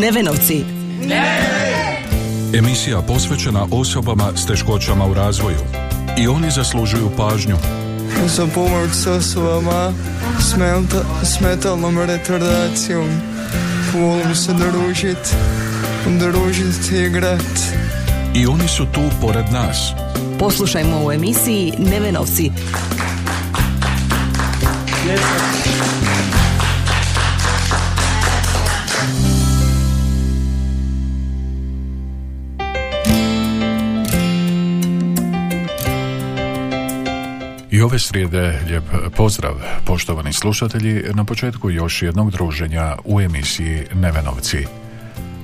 Nevenovci. Emisija posvećena osobama s teškoćama u razvoju. I oni zaslužuju pažnju. Za pomoć s osobama s metalnom retardacijom. Volim se družit, družit i igrat. I oni su tu pored nas. Poslušajmo u emisiji Nevenovci. I ove srijede lijep pozdrav, poštovani slušatelji, na početku još jednog druženja u emisiji Nevenovci.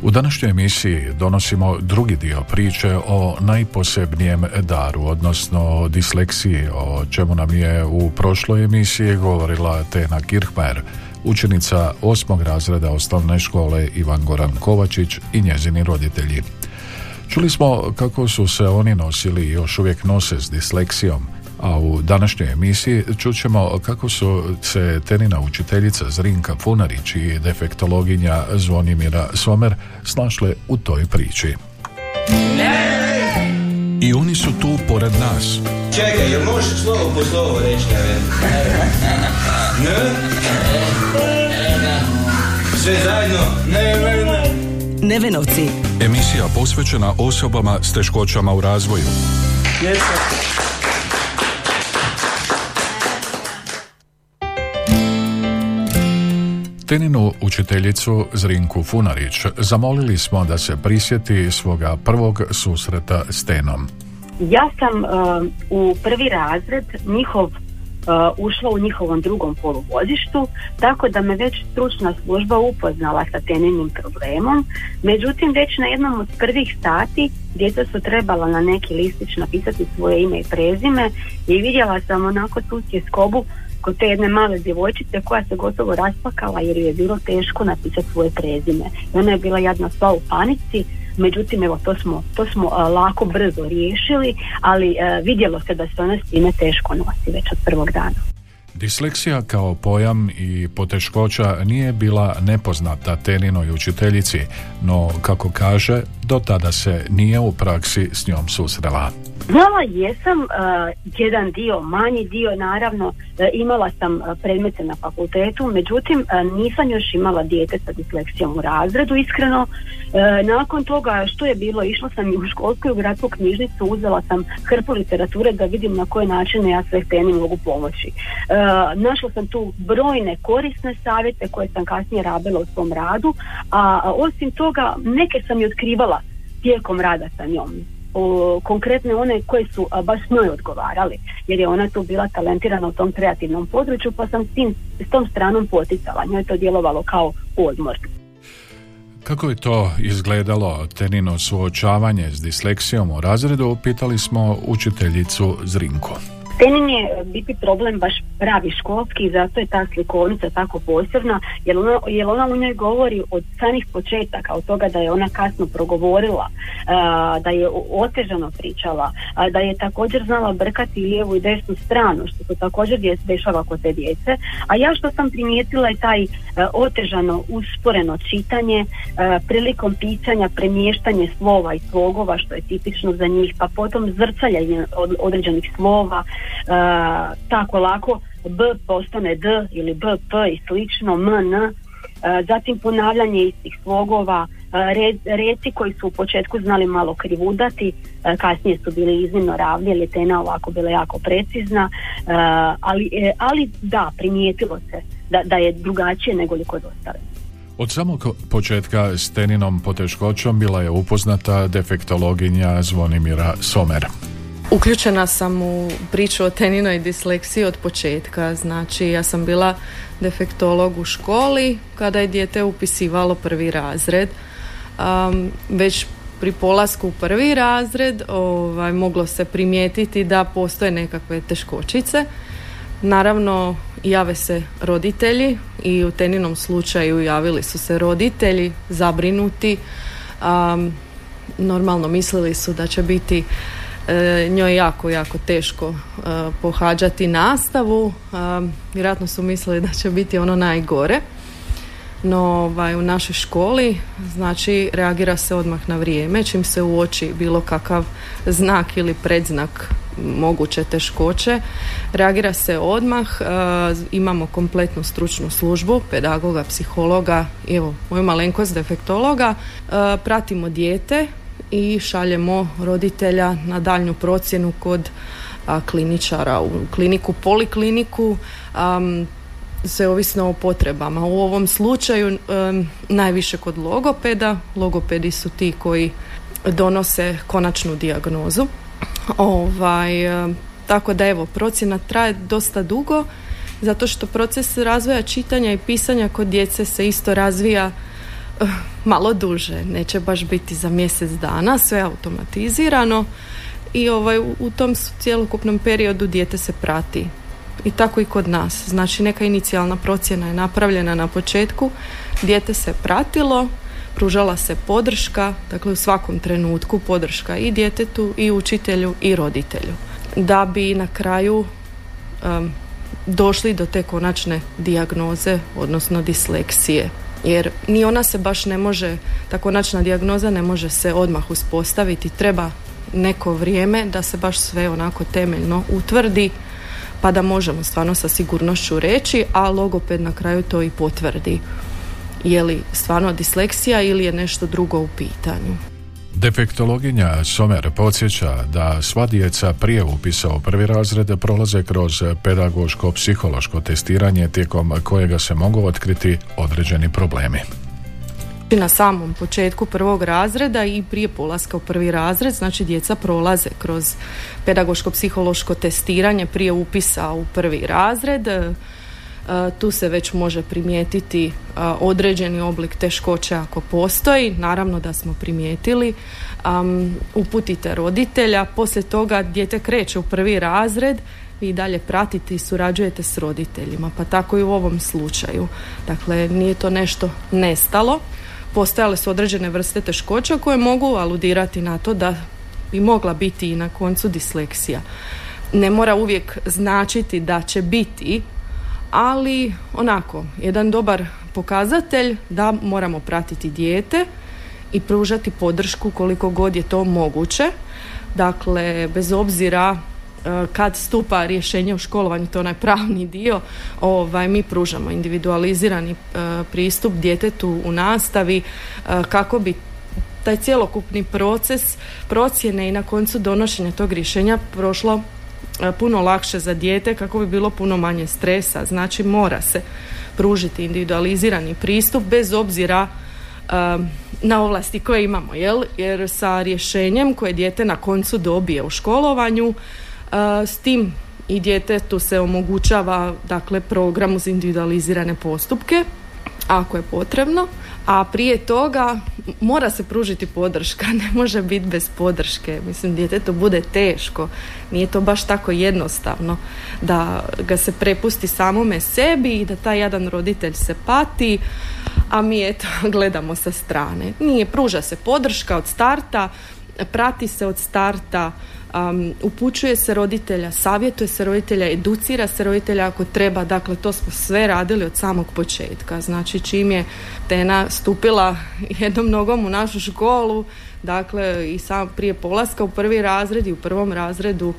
U današnjoj emisiji donosimo drugi dio priče o najposebnijem daru, odnosno disleksiji, o čemu nam je u prošloj emisiji govorila Tena Kirchmeier, učenica osmog razreda osnovne škole Ivan Goran Kovačić i njezini roditelji. Čuli smo kako su se oni nosili i još uvijek nose s disleksijom, a u današnjoj emisiji čućemo kako su se tenina učiteljica Zrinka Funarić i defektologinja Zvonimira Somer snašle u toj priči. I oni su tu pored nas. Čekaj, jel možeš slovo po slovo reći Ne? Sve zajedno? Ne, ne, ne. Nevenovci. Emisija posvećena osobama s teškoćama u razvoju. Teninu učiteljicu Zrinku Funarić zamolili smo da se prisjeti svoga prvog susreta s Tenom. Ja sam uh, u prvi razred njihov uh, ušla u njihovom drugom poluvozištu, tako da me već stručna služba upoznala sa teninim problemom. Međutim, već na jednom od prvih sati djeca su trebala na neki listić napisati svoje ime i prezime i vidjela sam onako tu skobu kod te jedne male djevojčice koja se gotovo raspakala jer je bilo teško napisati svoje prezime. Ona je bila jadna sva u panici, međutim evo to smo, to smo lako brzo riješili, ali vidjelo se da se ona s time teško nosi već od prvog dana. Disleksija kao pojam i poteškoća nije bila nepoznata Teninoj učiteljici, no kako kaže, do tada se nije u praksi s njom susrela. Znala jesam uh, jedan dio, manji dio naravno, uh, imala sam uh, predmete na fakultetu, međutim nisam još imala dijete sa disleksijom u razredu, iskreno. Nakon toga što je bilo, išla sam i u školsku i u gradsku knjižnicu, uzela sam hrpu literature da vidim na koje načine ja sve temi mogu pomoći. Našla sam tu brojne korisne savjete koje sam kasnije rabila u svom radu, a osim toga neke sam i otkrivala tijekom rada sa njom o, konkretne one koje su a, baš njoj odgovarali jer je ona tu bila talentirana u tom kreativnom području pa sam tim, s tom stranom poticala. Njoj je to djelovalo kao odmor. Kako je to izgledalo tenino suočavanje s disleksijom u razredu, pitali smo učiteljicu Zrinku. Tenin je biti problem baš pravi školski i zato je ta slikovnica tako posebna jer ona, jer ona u njoj govori od samih početaka od toga da je ona kasno progovorila da je otežano pričala da je također znala brkati lijevu i desnu stranu što se također dešava kod te djece. A ja što sam primijetila je taj otežano usporeno čitanje prilikom pisanja premještanje slova i slogova što je tipično za njih pa potom zrcaljanje određenih slova tako lako B postane D ili BP i slično, MN, zatim ponavljanje istih slogova, reci koji su u početku znali malo krivudati, kasnije su bili iznimno ravni, jer je ovako bila jako precizna, ali, e, ali da, primijetilo se da, da je drugačije nego li kod ostale. Od samog početka s teninom poteškoćom bila je upoznata defektologinja Zvonimira Somer. Uključena sam u priču o teninoj disleksiji od početka. Znači, ja sam bila defektolog u školi kada je dijete upisivalo prvi razred. Um, već pri polasku u prvi razred ovaj, moglo se primijetiti da postoje nekakve teškoćice. Naravno, jave se roditelji i u teninom slučaju javili su se roditelji zabrinuti. Um, normalno mislili su da će biti e, njoj jako, jako teško e, pohađati nastavu. E, vjerojatno su mislili da će biti ono najgore. no ovaj, u našoj školi znači reagira se odmah na vrijeme čim se uoči bilo kakav znak ili predznak moguće teškoće reagira se odmah e, imamo kompletnu stručnu službu pedagoga, psihologa evo moju malenkost defektologa e, pratimo dijete i šaljemo roditelja na daljnju procjenu kod kliničara u kliniku, polikliniku sve ovisno o potrebama. U ovom slučaju najviše kod logopeda. Logopedi su ti koji donose konačnu dijagnozu. Ovaj, tako da evo, procjena traje dosta dugo zato što proces razvoja čitanja i pisanja kod djece se isto razvija malo duže. Neće baš biti za mjesec dana, sve automatizirano i ovaj, u tom cjelokupnom periodu dijete se prati i tako i kod nas. Znači neka inicijalna procjena je napravljena na početku, dijete se pratilo, pružala se podrška, dakle u svakom trenutku podrška i djetetu i učitelju i roditelju. Da bi na kraju došli do te konačne dijagnoze, odnosno disleksije. Jer ni ona se baš ne može, ta konačna dijagnoza ne može se odmah uspostaviti, treba neko vrijeme da se baš sve onako temeljno utvrdi pa da možemo stvarno sa sigurnošću reći, a logoped na kraju to i potvrdi. Je li stvarno disleksija ili je nešto drugo u pitanju? Defektologinja Somer podsjeća da sva djeca prije upisa u prvi razred prolaze kroz pedagoško-psihološko testiranje tijekom kojega se mogu otkriti određeni problemi na samom početku prvog razreda i prije polaska u prvi razred, znači djeca prolaze kroz pedagoško-psihološko testiranje prije upisa u prvi razred. E, tu se već može primijetiti e, određeni oblik teškoće ako postoji. Naravno da smo primijetili. uputite roditelja. Poslije toga dijete kreće u prvi razred vi dalje pratite i surađujete s roditeljima. Pa tako i u ovom slučaju. Dakle, nije to nešto nestalo postojale su određene vrste teškoća koje mogu aludirati na to da bi mogla biti i na koncu disleksija. Ne mora uvijek značiti da će biti, ali onako, jedan dobar pokazatelj da moramo pratiti dijete i pružati podršku koliko god je to moguće. Dakle, bez obzira E, kad stupa rješenje u školovanju, to je onaj pravni dio, ovaj, mi pružamo individualizirani e, pristup djetetu u nastavi e, kako bi taj cjelokupni proces procjene i na koncu donošenja tog rješenja prošlo puno lakše za dijete kako bi bilo puno manje stresa. Znači mora se pružiti individualizirani pristup bez obzira na ovlasti koje imamo, jel? jer sa rješenjem koje dijete na koncu dobije u školovanju s tim i djetetu se omogućava dakle program uz individualizirane postupke ako je potrebno, a prije toga mora se pružiti podrška, ne može biti bez podrške. Mislim, djetetu bude teško, nije to baš tako jednostavno da ga se prepusti samome sebi i da taj jedan roditelj se pati, a mi eto gledamo sa strane. Nije, pruža se podrška od starta, prati se od starta, um, upućuje se roditelja, savjetuje se roditelja, educira se roditelja ako treba, dakle to smo sve radili od samog početka. Znači čim je Tena stupila jednom nogom u našu školu, dakle i sam prije polaska u prvi razred i u prvom razredu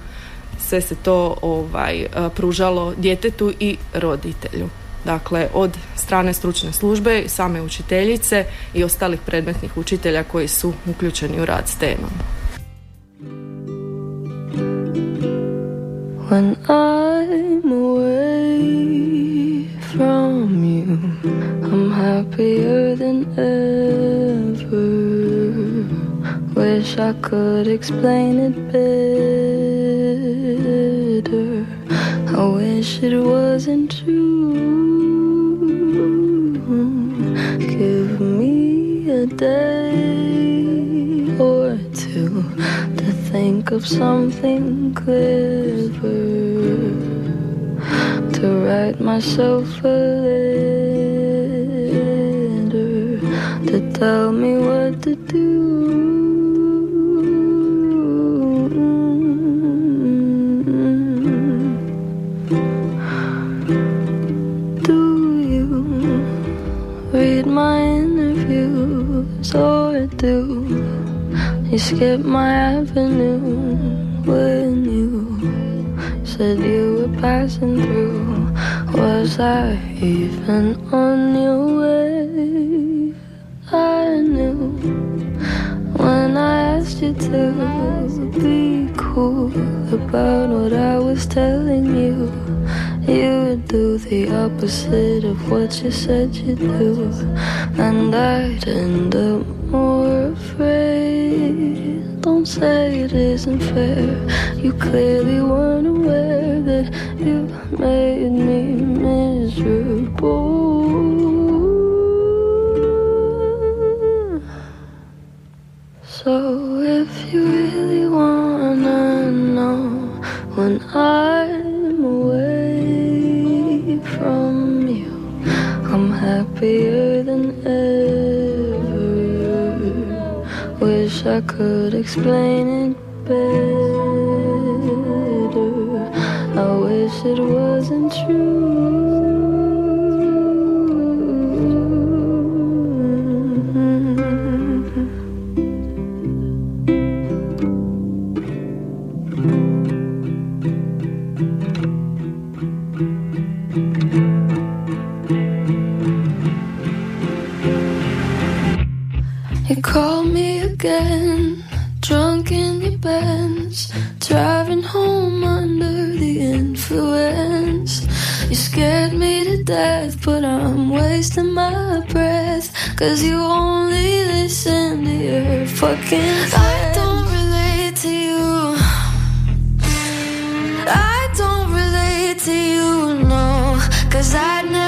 sve se to ovaj pružalo djetetu i roditelju. Dakle, od strane stručne službe, same učiteljice i ostalih predmetnih učitelja koji su uključeni u rad s temom. When I'm away from you, I'm happier than ever. Wish I could explain it better. I wish it wasn't true. Give me a day think of something clever to write myself a letter to tell me what to do. You skipped my avenue Even on your way? I knew when I asked you to be cool about what I was telling you. You would do the opposite of what you said you'd do, and I'd end up more afraid. Don't say it isn't fair. You clearly weren't So if you really wanna know when I'm away from you, I'm happier than ever. Wish I could explain it better. You scared me to death, but I'm wasting my breath. Cause you only listen to your fucking friends. I don't relate to you. I don't relate to you, no. Cause I'd never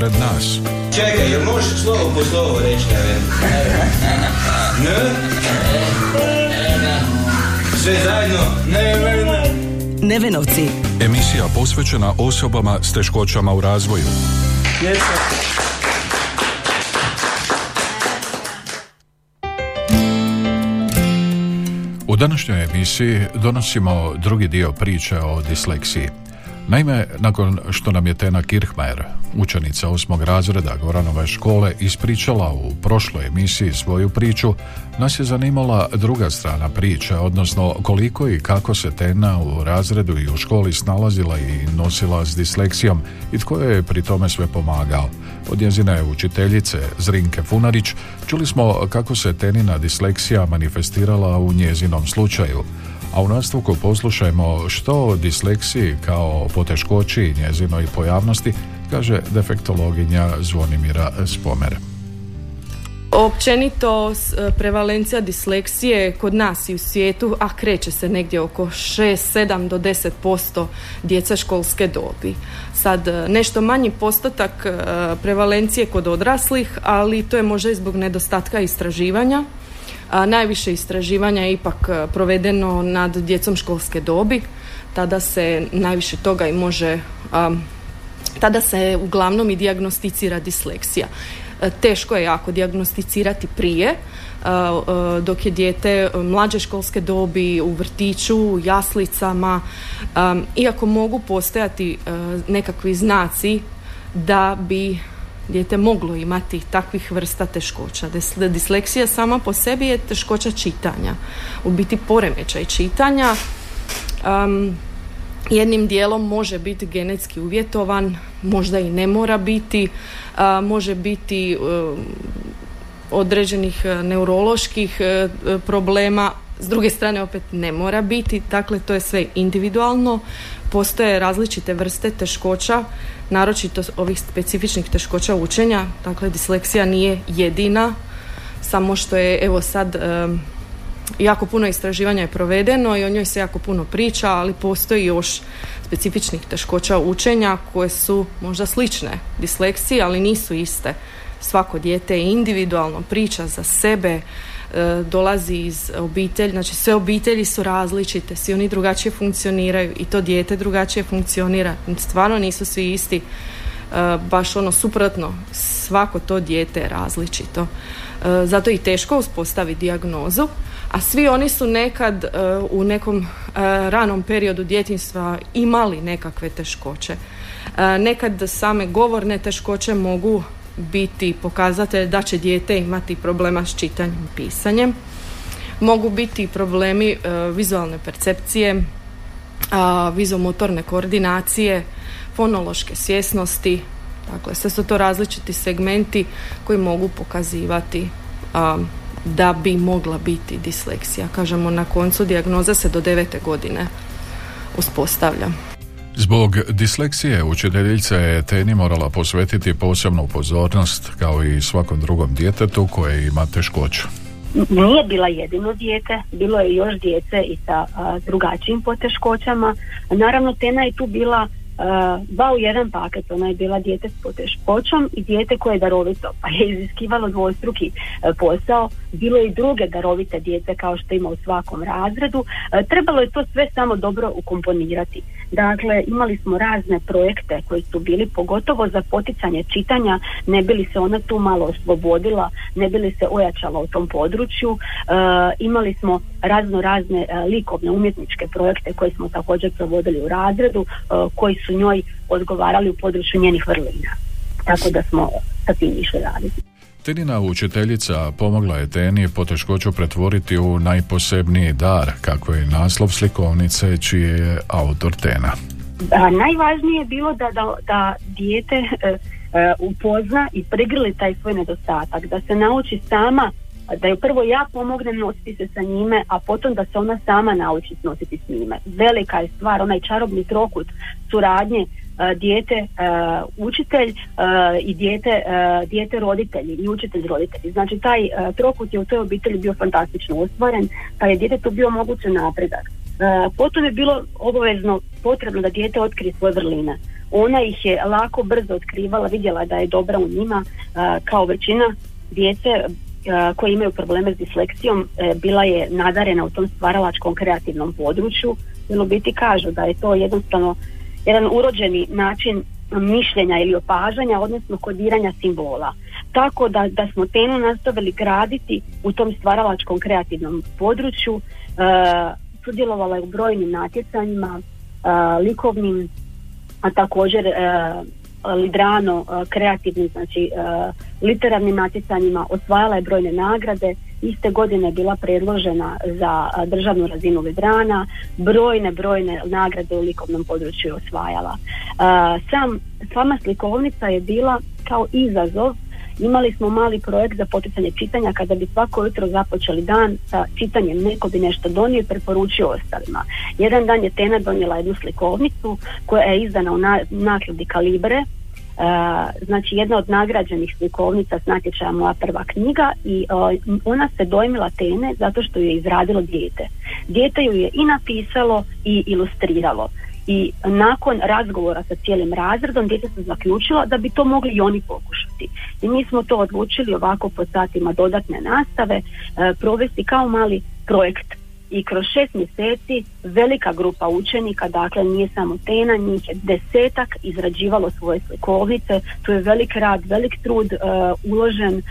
pored nas. Čekaj, jel možeš slovo po slovo reći, ne? Sve zajedno? Ne, ne, ne. Nevenovci. Emisija posvećena osobama s teškoćama u razvoju. U današnjoj emisiji donosimo drugi dio priče o disleksiji. Naime, nakon što nam je Tena Kirchmeier, učenica osmog razreda Goranove škole, ispričala u prošloj emisiji svoju priču, nas je zanimala druga strana priče, odnosno koliko i kako se Tena u razredu i u školi snalazila i nosila s disleksijom i tko je pri tome sve pomagao. Od njezine učiteljice Zrinke Funarić čuli smo kako se Tenina disleksija manifestirala u njezinom slučaju, A u nastavku poslušajmo što o disleksiji kao poteškoći i njezinoj pojavnosti kaže defektologinja Zvonimira Spomer. Općenito e, prevalencija disleksije kod nas i u svijetu, a kreće se negdje oko 6, 7 do 10% djeca školske dobi. Sad e, nešto manji postotak e, prevalencije kod odraslih, ali to je možda i zbog nedostatka istraživanja. Najviše istraživanja je ipak provedeno nad djecom školske dobi. Tada se najviše toga i može tada se uglavnom i dijagnosticira disleksija. E, teško je jako dijagnosticirati prije, e, e, dok je dijete mlađe školske dobi u vrtiću, jaslicama, iako mogu postojati nekakvi znaci da bi dijete moglo imati takvih vrsta teškoća. Disleksija sama po sebi je teškoća čitanja, u biti poremećaj čitanja. jednim dijelom može biti genetski uvjetovan, možda i ne mora biti, može biti određenih e, neuroloških e, problema, s druge strane opet ne mora biti, dakle to je sve individualno, postoje različite vrste teškoća, naročito ovih specifičnih teškoća učenja, dakle disleksija nije jedina, samo što je evo sad jako puno istraživanja je provedeno i o njoj se jako puno priča, ali postoji još specifičnih teškoća učenja koje su možda slične disleksiji, ali nisu iste. Svako dijete je individualno priča za sebe, e, dolazi iz obitelji, znači sve obitelji su različite, svi oni drugačije funkcioniraju i to dijete drugačije funkcionira. Stvarno nisu svi isti, e, baš ono suprotno, svako to dijete je različito. E, zato je i teško uspostaviti dijagnozu, a svi oni su nekad u nekom ranom periodu djetinstva imali nekakve teškoće. Nekad same govorne teškoće mogu biti pokazatelj da će dijete imati problema s čitanjem i pisanjem. Mogu biti problemi vizualne percepcije, vizomotorne koordinacije, fonološke svjesnosti, Dakle, sve su to različiti segmenti koji mogu pokazivati da bi mogla biti disleksija. Kažemo, na koncu dijagnoza se do devete godine uspostavlja. Zbog disleksije učiteljica je Teni morala posvetiti posebnu pozornost kao i svakom drugom djetetu koje ima teškoću. Nije bila jedino dijete, bilo je još djece i sa drugačijim poteškoćama. Naravno, Tena je tu bila dva u jedan paket, ona je bila dijete s poteškoćom i dijete koje je darovito, pa je iziskivalo dvostruki e, posao, bilo je i druge darovite dijete kao što ima u svakom razredu, e, trebalo je to sve samo dobro ukomponirati. Dakle, imali smo razne projekte koji su bili pogotovo za poticanje čitanja, ne bili se ona tu malo oslobodila, ne bili se ojačala u tom području, imali smo razno razne likovne umjetničke projekte koje smo također provodili u razredu, koji su njoj odgovarali u području njenih vrlina. Tako da smo sa tim išli raditi. Tenina učiteljica pomogla je Teni poteškoću pretvoriti u najposebniji dar, kako je naslov slikovnice čije je autor Tena. A, najvažnije je bilo da, da, da dijete e, e, upozna i pregrli taj svoj nedostatak, da se nauči sama da je prvo ja pomognem nositi se sa njime, a potom da se ona sama nauči nositi s njime. Velika je stvar, onaj čarobni trokut suradnje uh, dijete uh, učitelj uh, i dijete, dijete roditelji i učitelj roditelji. Znači taj trokut je u toj obitelji bio fantastično ostvaren, pa je djetetu bio moguće napredak. Potom je bilo obavezno potrebno da dijete otkrije svoje vrline. Ona ih je lako, brzo otkrivala, vidjela da je dobra u njima, kao većina djece koji imaju probleme s disleksijom e, bila je nadarena u tom stvaralačkom kreativnom području jer u biti kažu da je to jednostavno jedan urođeni način mišljenja ili opažanja, odnosno kodiranja simbola. Tako da, da smo temu nastavili graditi u tom stvaralačkom kreativnom području, e, sudjelovala je u brojnim natjecanjima, e, likovnim, a također Lidrano e, kreativnim, znači e, literarnim natjecanjima, osvajala je brojne nagrade, iste godine je bila predložena za e, državnu razinu Lidrana, brojne, brojne nagrade u likovnom području osvajala. Sam, sama slikovnica je bila kao izazov Imali smo mali projekt za poticanje čitanja kada bi svako jutro započeli dan sa čitanjem, neko bi nešto donio i preporučio ostalima. Jedan dan je Tena donijela jednu slikovnicu koja je izdana u na, nakladi Kalibre, Uh, znači jedna od nagrađenih slikovnica s natječaja moja prva knjiga i uh, ona se dojmila tene zato što ju je izradilo dijete. Dijete ju je i napisalo i ilustriralo i nakon razgovora sa cijelim razredom dijete se zaključilo da bi to mogli i oni pokušati. I mi smo to odlučili ovako po satima dodatne nastave uh, provesti kao mali projekt i kroz šest mjeseci velika grupa učenika, dakle nije samo Tena, njih je desetak izrađivalo svoje slikovnice, tu je velik rad, velik trud uh, uložen uh,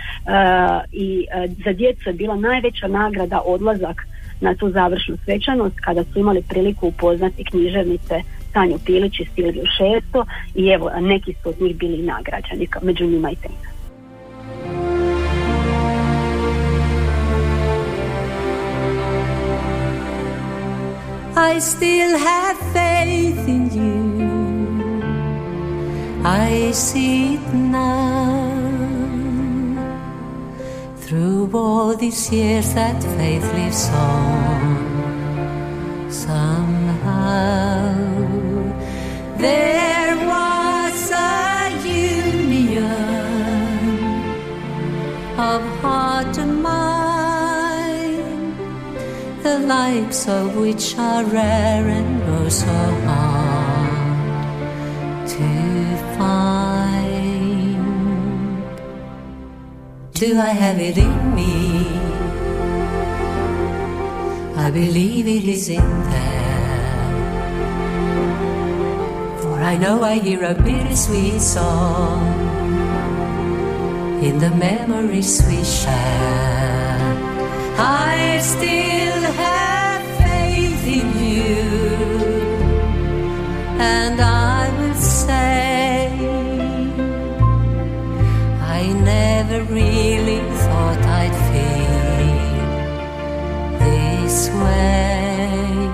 i uh, za djecu je bila najveća nagrada odlazak na tu završnu svečanost kada su imali priliku upoznati književnice Tanju Pilić i Silviju Šesto i evo neki su od njih bili nagrađani, među njima i Tena. I still have faith in you. I see it now. Through all these years, that faith lives on. Somehow, there was a union of heart and mind the likes of which are rare and oh so hard to find. Do I have it in me? I believe it is in there. For I know I hear a bittersweet song in the memories we share. I still have faith in you, never really thought I'd feel this way,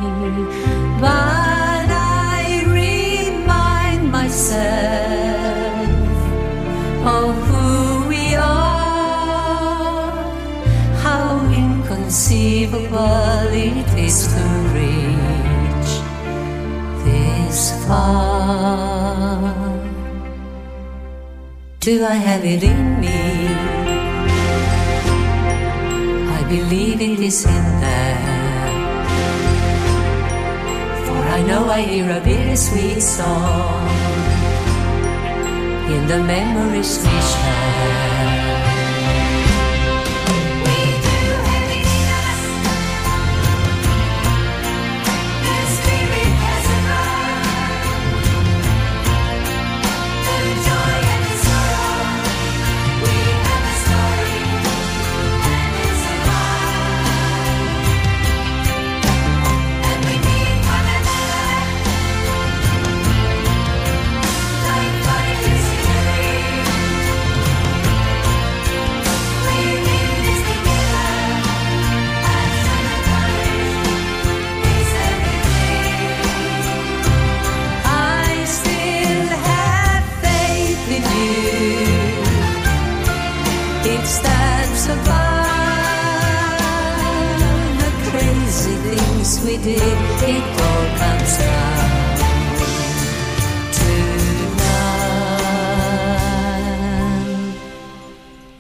but I remind myself of who we are how inconceivable it is to reach this far. Do I have it in me? I believe it is in there. For I know I hear a bittersweet song in the memories we share.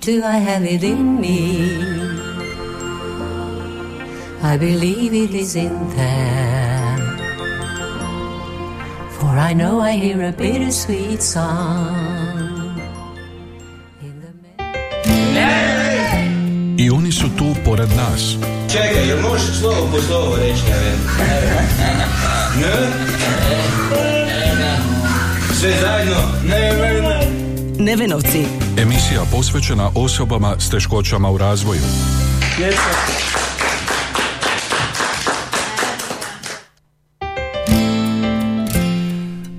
Do I have it in me? I believe it is in there. For I know I hear a bittersweet song. In the I oni su tu pored nas. Čekaj, jel možeš slovo po slovo reći, Neven? Ne? Sve zajedno? Neven. Nevenovci. Emisija posvećena osobama s teškoćama u razvoju.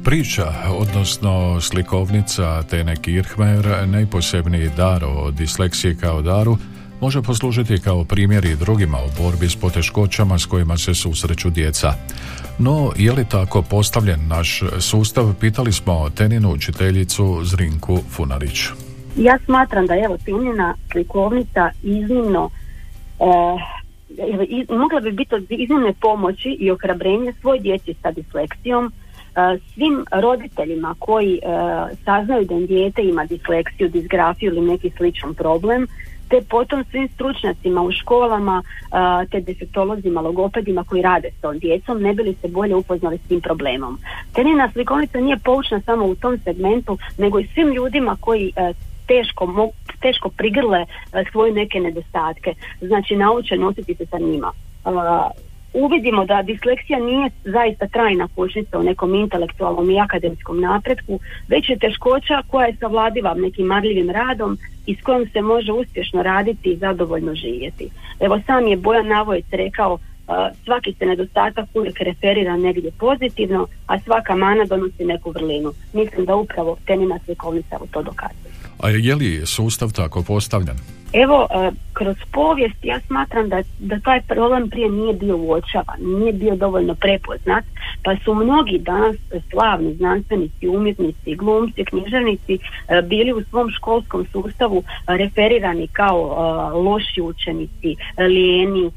Priča, odnosno slikovnica Tene Kirchmer, najposebniji dar o disleksiji kao daru, može poslužiti kao primjer i drugima u borbi s poteškoćama s kojima se susreću djeca. No, je li tako postavljen naš sustav, pitali smo Teninu učiteljicu Zrinku Funarić. ja smatram da je evo Tinjina slikovnica iznimno e, evo, i- mogla bi biti od iznimne pomoći i ohrabrenje svoj djeci sa disleksijom, e, svim roditeljima koji e, saznaju da im dijete ima disleksiju, disgrafiju ili neki sličan problem, te potom svim stručnjacima u školama, te defektolozima, logopedima koji rade s tom djecom, ne bi li se bolje upoznali s tim problemom. Tenina slikovnica nije poučna samo u tom segmentu, nego i svim ljudima koji e, teško, teško prigrle e, svoje neke nedostatke, znači nauče nositi se sa njima. Uvidimo da disleksija nije zaista trajna kočnica u nekom intelektualnom i akademskom napretku, već je teškoća koja je savladiva nekim marljivim radom i s kojom se može uspješno raditi i zadovoljno živjeti. Evo sam je Bojan Navojec rekao a, svaki se nedostatak uvijek referira negdje pozitivno, a svaka mana donosi neku vrlinu. Mislim da upravo tenina slikovnica to dokazuje. A je li sustav tako postavljen? Evo, e, kroz povijest ja smatram da, da taj problem prije nije bio uočavan, nije bio dovoljno prepoznat, pa su mnogi danas slavni znanstvenici, umjetnici, glumci, književnici e, bili u svom školskom sustavu referirani kao e, loši učenici, lijeni,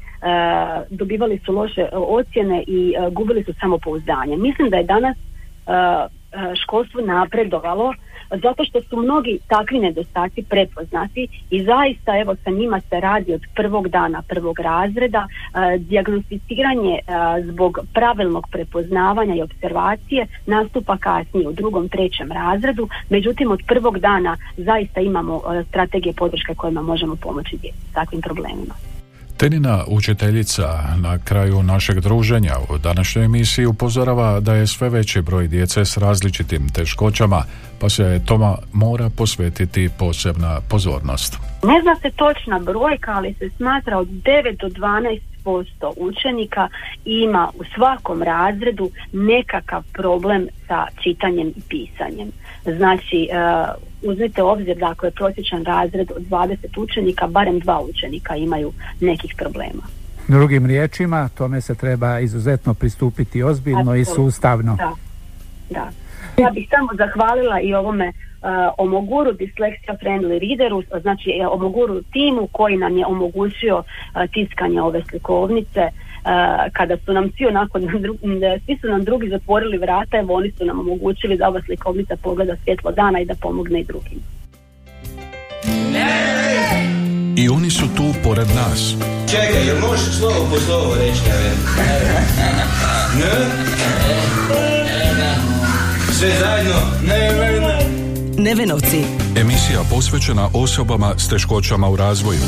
dobivali su loše ocjene i gubili su samopouzdanje. Mislim da je danas e, školstvo napredovalo zato što su mnogi takvi nedostaci prepoznati i zaista evo sa njima se radi od prvog dana prvog razreda e, dijagnosticiranje e, zbog pravilnog prepoznavanja i observacije nastupa kasnije u drugom trećem razredu. Međutim od prvog dana zaista imamo e, strategije podrške kojima možemo pomoći djeci s takvim problemima Tenina učiteljica na kraju našeg druženja u današnjoj emisiji upozorava da je sve veći broj djece s različitim teškoćama, pa se toma mora posvetiti posebna pozornost. Ne zna se točna brojka, ali se smatra od 9 do 12 posto učenika ima u svakom razredu nekakav problem sa čitanjem i pisanjem. Znači, uh, uzmite obzir da ako je prosječan razred od 20 učenika, barem dva učenika imaju nekih problema. Drugim riječima, tome se treba izuzetno pristupiti ozbiljno i Apsolutno. sustavno. Da, da. Ja bih samo zahvalila i ovome uh, Omoguru Dyslexia Friendly Readeru, znači e, Omoguru timu koji nam je omogućio uh, tiskanje ove slikovnice uh, kada su nam svi onako, svi su nam drugi zatvorili vrata, evo oni su nam omogućili da ova slikovnica pogleda svjetlo dana i da pomogne i drugim. I oni su tu pored nas. Čekaj, jel možeš slovo po slovo reći? Ne? Sve zajedno? Ne, ne, ne. Nevenovci. Emisija posvećena osobama s teškoćama u razvoju.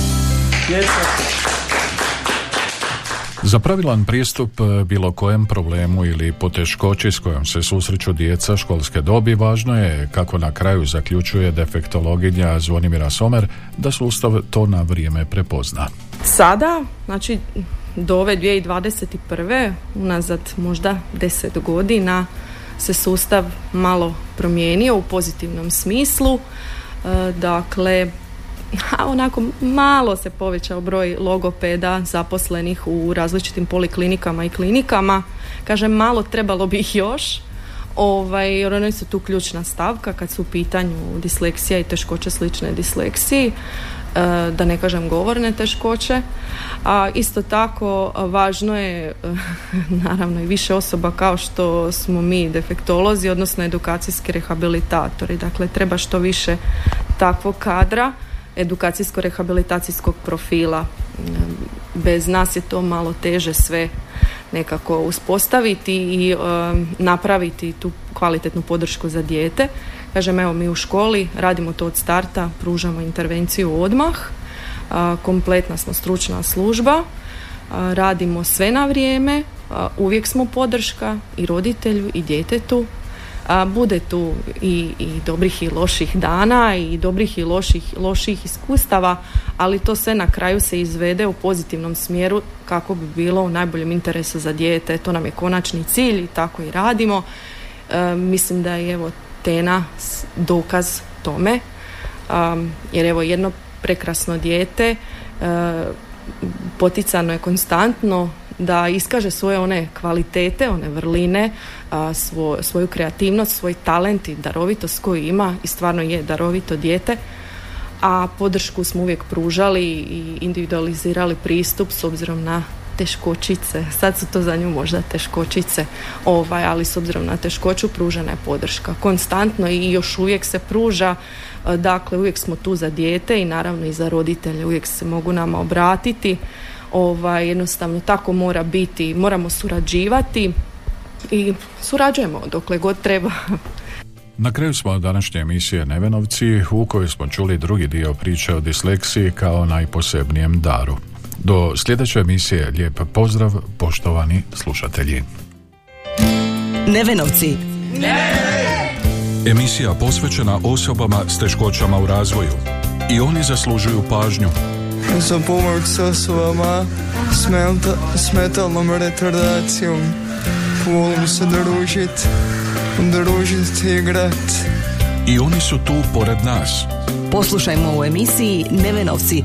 Za pravilan pristup e, bilo kojem problemu ili poteškoći s kojom se susreću djeca školske dobi važno je, kako na kraju zaključuje defektologinja Zvonimira Somer, da sustav to na vrijeme prepozna. Sada, znači do ove 2021. unazad možda 10 godina se sustav malo promijenio u pozitivnom smislu. E, dakle, a onako malo se povećao broj logopeda zaposlenih u različitim poliklinikama i klinikama. Kažem, malo trebalo bi ih još. Ovaj, jer oni su tu ključna stavka kad su u pitanju disleksija i teškoće slične disleksiji, e, da ne kažem govorne teškoće. A isto tako važno je e, naravno i više osoba kao što smo mi defektolozi, odnosno edukacijski rehabilitatori. Dakle, treba što više takvog kadra edukacijsko-rehabilitacijskog profila. Bez nas je to malo teže sve nekako uspostaviti i e, napraviti tu kvalitetnu podršku za dijete. Kažem, evo mi u školi radimo to od starta, pružamo intervenciju odmah, a, kompletna smo stručna služba, a, radimo sve na vrijeme, uvijek smo podrška i roditelju i djetetu, a, bude tu i, i dobrih i loših dana i dobrih i loših, loših iskustava, ali to sve na kraju se izvede u pozitivnom smjeru kako bi bilo u najboljem interesu za dijete. To nam je konačni cilj i tako i radimo. E, mislim da je evo Tena dokaz tome, jer evo jedno prekrasno dijete e, poticano je konstantno da iskaže svoje one kvalitete, one vrline, svo- svoju kreativnost, svoj talent i darovitost koju ima i stvarno je darovito dijete. a podršku smo uvijek pružali i individualizirali pristup s obzirom na teškočice. Sad su to za nju možda teškočice, ovaj, ali s obzirom na teškoću pružena je podrška. Konstantno i još uvijek se pruža, dakle uvijek smo tu za dijete i naravno i za roditelje, uvijek se mogu nama obratiti. Ovaj, jednostavno tako mora biti, moramo surađivati i surađujemo dokle god treba. Na kraju smo današnje emisije Nevenovci u kojoj smo čuli drugi dio priče o disleksiji kao najposebnijem daru. Do sljedeće emisije lijep pozdrav poštovani slušatelji. Nevenovci. Emisija posvećena osobama s teškoćama u razvoju. I oni zaslužuju pažnju. Za pomoć s osobama s, metalnom retardacijom. Volim se družit, družit i igrat. I oni su tu pored nas. Poslušajmo u emisiji Nevenovci.